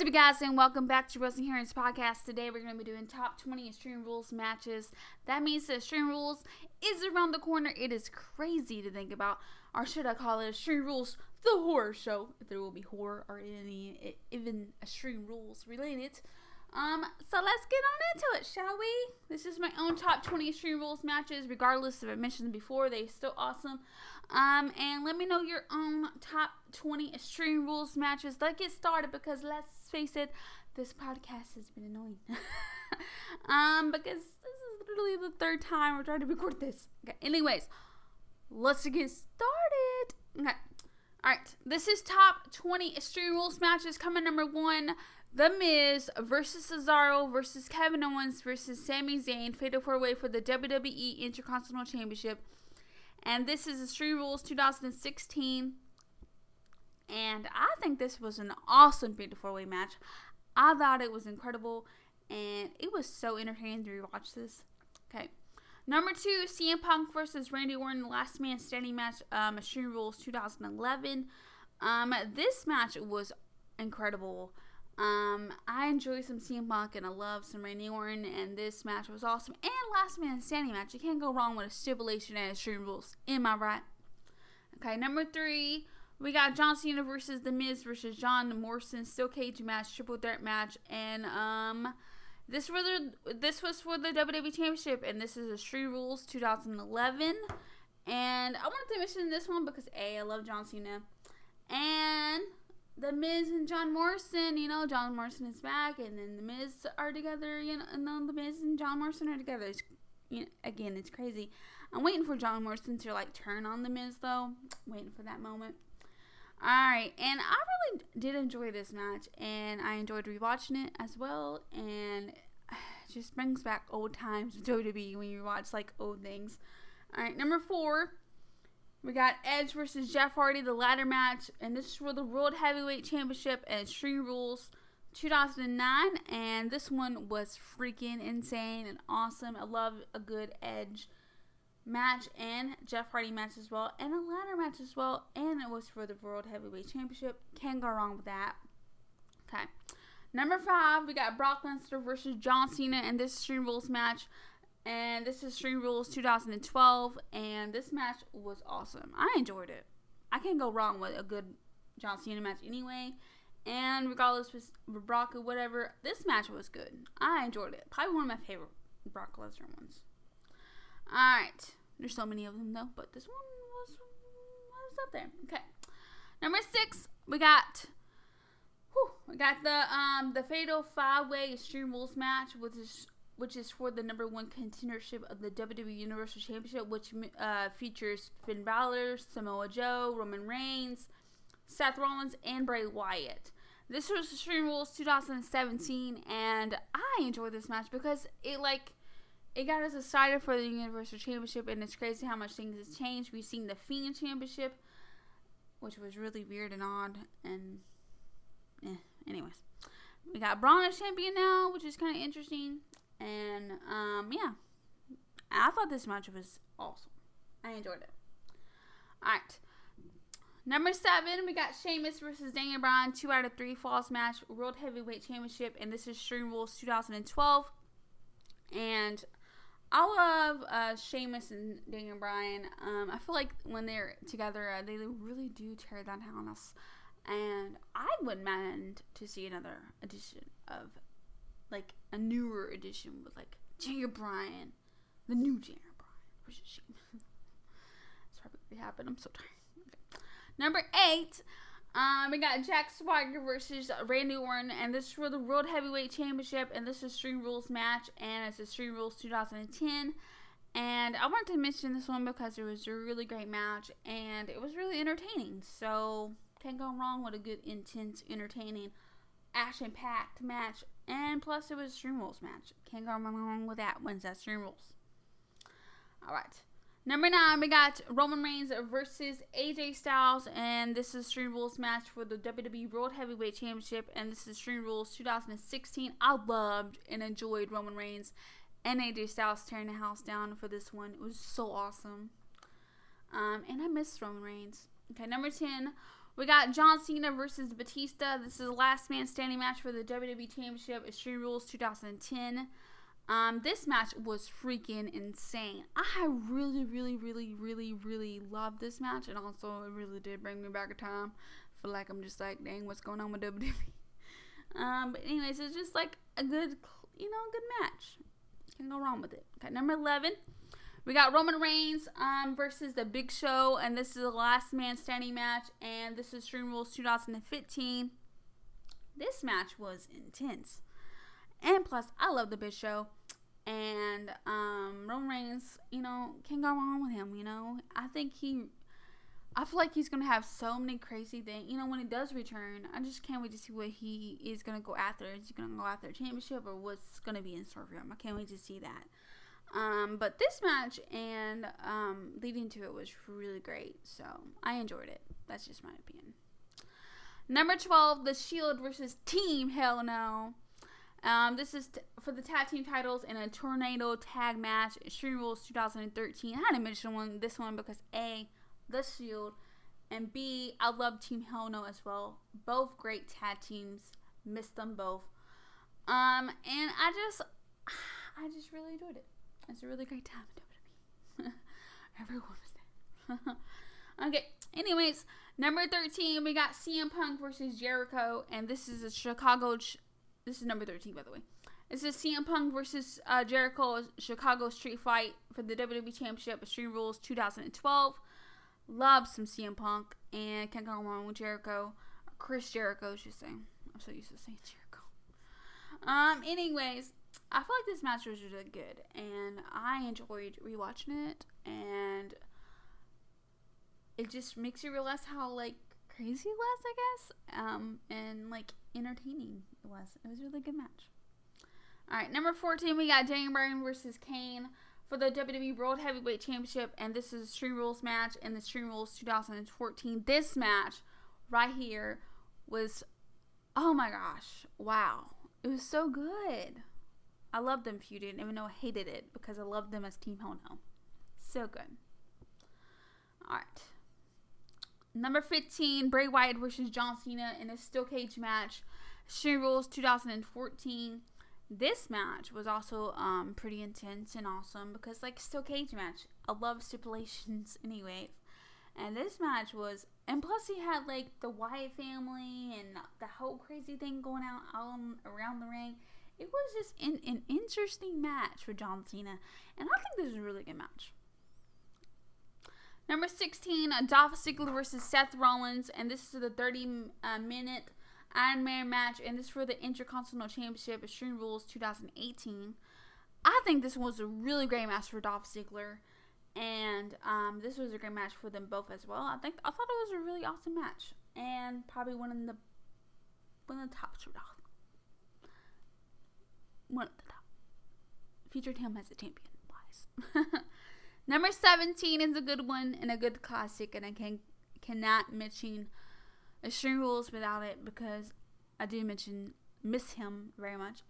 What's up, you guys, and welcome back to Wrestling Hearings Podcast. Today, we're going to be doing top 20 Extreme Rules matches. That means that Extreme Rules is around the corner. It is crazy to think about, or should I call it Extreme Rules, the horror show, if there will be horror or any even Extreme Rules related. Um, so let's get on into it, shall we? This is my own top 20 Extreme Rules matches, regardless of I mentioned before, they're still awesome. Um, and let me know your own top 20 Extreme Rules matches. Let's get started because let's face it, this podcast has been annoying. um, because this is literally the third time we're trying to record this. Okay, anyways, let's get started. Okay. Alright, this is top 20 Extreme Rules matches. Coming number one, The Miz versus Cesaro versus Kevin Owens versus Sami Zayn. Fatal 4 Way for the WWE Intercontinental Championship. And this is Extreme Rules 2016. And I think this was an awesome Fatal 4 Way match. I thought it was incredible. And it was so entertaining to rewatch this. Okay. Number two, CM Punk versus Randy Orton, last man standing match, um, Extreme Rules 2011. Um, this match was incredible. Um, I enjoy some CM Punk and I love some Randy Orton, and this match was awesome. And last man standing match, you can't go wrong with a stipulation and Extreme Rules. Am I right? Okay, number three, we got John Cena versus The Miz versus John Morrison, steel cage match, triple threat match, and um. This was the, this was for the WWE Championship, and this is Extreme Rules 2011. And I wanted to mention this one because a I love John Cena, and the Miz and John Morrison. You know, John Morrison is back, and then the Miz are together. You know, and then the Miz and John Morrison are together. It's, you know, again, it's crazy. I'm waiting for John Morrison to like turn on the Miz though. waiting for that moment. All right, and I really did enjoy this match, and I enjoyed rewatching it as well, and it just brings back old times WWE when you watch like old things. All right, number four, we got Edge versus Jeff Hardy, the ladder match, and this is for the World Heavyweight Championship and Extreme Rules 2009, and this one was freaking insane and awesome. I love a good Edge match and Jeff Hardy match as well, and a ladder match as well, and it was for the World Heavyweight Championship. Can't go wrong with that. Okay. Number five, we got Brock Lesnar versus John Cena and this Extreme Rules match. And this is Extreme Rules 2012, and this match was awesome. I enjoyed it. I can't go wrong with a good John Cena match anyway. And regardless with Brock or whatever, this match was good. I enjoyed it. Probably one of my favorite Brock Lesnar ones. Alright. There's so many of them though, but this one was, was up there. Okay. Number six, we got whew, we got the um the fatal five way extreme rules match, which is which is for the number one contendership of the WWE Universal Championship, which uh, features Finn Balor, Samoa Joe, Roman Reigns, Seth Rollins, and Bray Wyatt. This was Extreme Rules 2017, and I enjoyed this match because it like it got us excited for the Universal Championship, and it's crazy how much things has changed. We've seen the Fiend Championship, which was really weird and odd, and eh, anyways, we got Braun as champion now, which is kind of interesting, and um, yeah, I thought this match was awesome. I enjoyed it. All right. Number seven, we got Sheamus versus Daniel Bryan, two out of three falls match, World Heavyweight Championship, and this is Extreme Rules 2012. And I love uh, Sheamus and Daniel Bryan. Um, I feel like when they're together, uh, they really do tear down us. And I wouldn't mind to see another edition of, like, a newer edition with, like, Daniel Bryan, the new Daniel Bryan versus Sheamus. It's probably going to happen. I'm so tired. Okay. Number eight, um, we got Jack Swagger versus Randy Orton, and this is for the World Heavyweight Championship, and this is Extreme Rules match, and it's Extreme Rules 2010. And I wanted to mention this one because it was a really great match, and it was really entertaining. So can't go wrong with a good, intense, entertaining, action-packed match. And plus, it was Stream Rules match. Can't go wrong with that. When's that Stream Rules? All right. Number nine, we got Roman Reigns versus AJ Styles, and this is Stream Rules match for the WWE World Heavyweight Championship, and this is Stream Rules 2016. I loved and enjoyed Roman Reigns and AJ Styles tearing the house down for this one. It was so awesome. Um, and I miss Roman Reigns. Okay, number 10, We got John Cena versus Batista. This is the last man standing match for the WWE Championship, Extreme Rules 2010. Um, this match was freaking insane. I really, really, really, really, really loved this match, and also it really did bring me back a time. I feel like I'm just like, dang, what's going on with WWE? Um, but anyways, it's just like a good, you know, good match. Can't go wrong with it. Okay, number 11. We got Roman Reigns um, versus The Big Show, and this is the last man standing match, and this is Stream Rules 2015. This match was intense, and plus, I love The Big Show, and um, Roman Reigns, you know, can't go wrong with him. You know, I think he, I feel like he's gonna have so many crazy things. You know, when he does return, I just can't wait to see what he is gonna go after. Is he gonna go after a championship, or what's gonna be in store for him? I can't wait to see that. Um, but this match and um, leading to it was really great. So I enjoyed it. That's just my opinion. Number 12, The Shield versus Team Hell No. Um, this is t- for the tag team titles in a tornado tag match. Extreme Rules 2013. I had to mention one this one because A, The Shield, and B, I love Team Hell No as well. Both great tag teams. Missed them both. Um, and I just, I just really enjoyed it. It's a really great time in WWE. Everyone was there. okay. Anyways, number thirteen, we got CM Punk versus Jericho, and this is a Chicago. Ch- this is number thirteen, by the way. This is CM Punk versus uh, Jericho Chicago Street Fight for the WWE Championship Extreme Rules 2012. Love some CM Punk and can't go wrong with Jericho. Chris Jericho, should say. I'm so used to saying Jericho. Um. Anyways, I feel like this match was really good, and I enjoyed rewatching it, and it just makes you realize how like crazy it was, I guess, um, and like entertaining it was. It was a really good match. All right, number fourteen, we got Daniel Bryan versus Kane for the WWE World Heavyweight Championship, and this is a Stream Rules match in the Stream Rules 2014. This match right here was, oh my gosh, wow, it was so good. I loved them feuding, even though I hated it because I loved them as Team Hell No. So good. Alright. Number 15, Bray Wyatt versus John Cena in a steel cage match. Extreme Rules 2014. This match was also um, pretty intense and awesome because, like, steel cage match. I love stipulations, anyways. And this match was, and plus he had like the Wyatt family and the whole crazy thing going out all around the ring it was just an, interesting match for John Cena, and I think this is a really good match. Number 16, Dolph Ziggler versus Seth Rollins, and this is the 30 uh, minute Iron Man match, and this is for the Intercontinental Championship Extreme Rules 2018. I think this was a really great match for Dolph Ziggler, and um, this was a great match for them both as well. I think I thought it was a really awesome match, and probably one of the one of the for Dolph one of the top. Featured him as a champion. Wise. Number 17 is a good one and a good classic, and I can cannot mention Extreme Rules without it because I do mention miss him very much.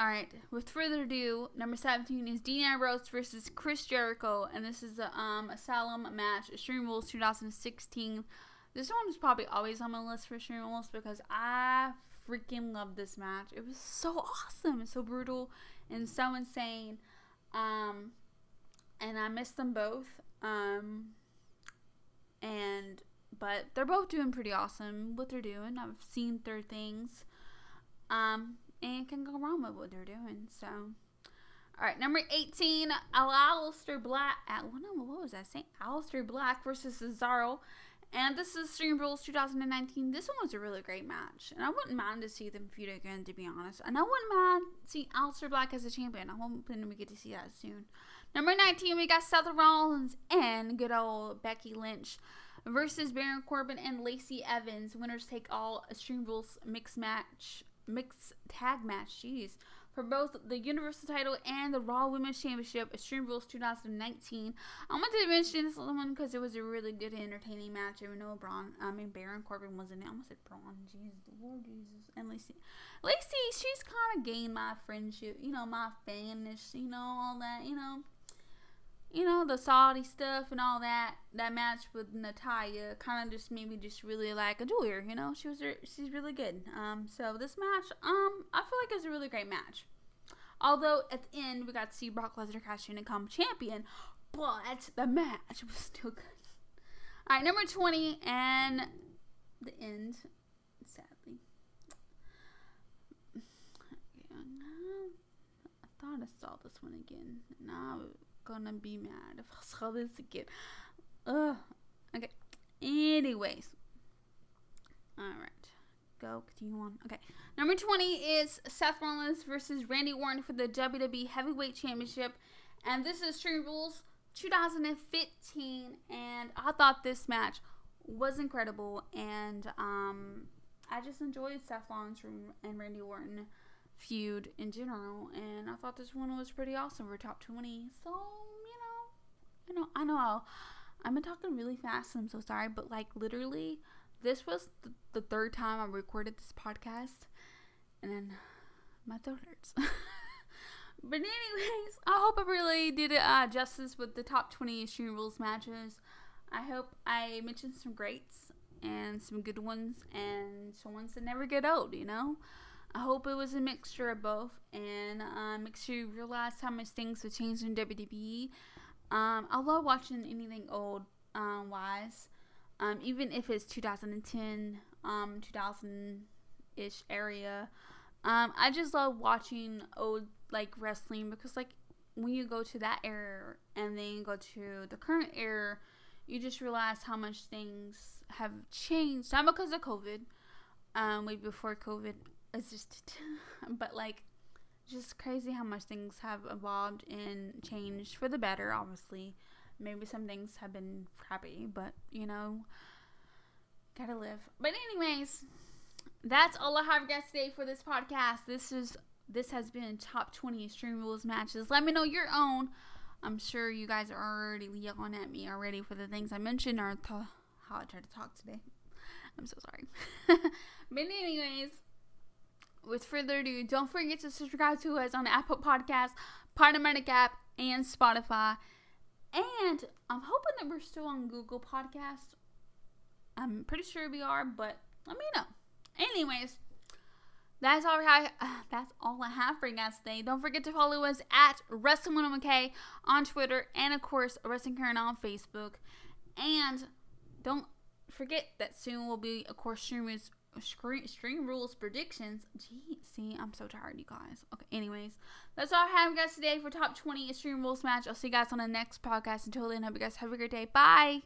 Alright, with further ado, number 17 is Dean Ambrose versus Chris Jericho, and this is a um, Asylum match, Extreme Rules 2016. This one is probably always on my list for Extreme Rules because I freaking loved this match. It was so awesome, so brutal, and so insane. Um, and I miss them both. Um, and but they're both doing pretty awesome what they're doing. I've seen their things. Um, and can go wrong with what they're doing. So, all right, number eighteen, Aleister Black. At, what was I saying? Aleister Black versus Cesaro. And this is Stream Rules 2019. This one was a really great match. And I wouldn't mind to see them feud again, to be honest. And I wouldn't mind seeing Aleister Black as a champion. I'm hoping we get to see that soon. Number 19, we got Seth Rollins and good old Becky Lynch versus Baron Corbin and Lacey Evans. Winners take all Stream Rules mixed match, mixed tag match. Jeez for both the Universal title and the Raw Women's Championship, Extreme Rules 2019. I wanted to mention this one because it was a really good, entertaining match. Even though Braun, I mean Baron Corbin wasn't. It. I almost said Braun. Jesus, Lord Jesus, and Lacey. Lacey, she's kind of gained my friendship. You know, my fanness. You know, all that. You know. You know, the Saudi stuff and all that, that match with Natalya kind of just made me just really like enjoy her. You know, she was she's really good. Um, so this match, um, I feel like it's a really great match. Although at the end we got to see Brock Lesnar cash in and become champion, but the match was still good. All right, number twenty and the end. Sadly, I thought I saw this one again. Now gonna be mad if I saw this again. Ugh. Okay. Anyways. Alright. Go. Continue on. Okay. Number 20 is Seth Rollins versus Randy Orton for the WWE Heavyweight Championship. And this is Extreme Rules 2015. And I thought this match was incredible. And um, I just enjoyed Seth Rollins and Randy Orton feud in general, and I thought this one was pretty awesome for top 20. So, you know, you know, I know I've been talking really fast, I'm so sorry, but like literally, this was the, the third time I recorded this podcast, and then my throat hurts. but anyways, I hope I really did it uh, justice with the top 20 Extreme Rules matches. I hope I mentioned some greats and some good ones and some ones that never get old, you know? I hope it was a mixture of both and uh, make sure you realize how much things have changed in WWE. Um, I love watching anything old um, wise, um, even if it's 2010, um, 2000 ish area. Um, I just love watching old like wrestling because like when you go to that era and then you go to the current era, you just realize how much things have changed. Not because of COVID, um, way before COVID it's just but like just crazy how much things have evolved and changed for the better obviously. Maybe some things have been crappy but you know gotta live. But anyways that's all i have guys today for this podcast. This is this has been top 20 extreme rules matches. Let me know your own. I'm sure you guys are already yelling at me already for the things i mentioned or th- how i tried to talk today. I'm so sorry. But anyways with further ado, don't forget to subscribe to us on Apple Podcasts, Podomatic app, and Spotify. And I'm hoping that we're still on Google Podcasts. I'm pretty sure we are, but let me know. Anyways, that's all I that's all I have for you guys today. Don't forget to follow us at Wrestling101K on Twitter and of course Wrestling Karen on Facebook. And don't forget that soon will be of course streamers Extreme Rules predictions. Gee, see, I'm so tired, you guys. Okay, anyways, that's all I have, guys, today for top 20 Extreme Rules match. I'll see you guys on the next podcast. Until then, hope you guys have a great day. Bye.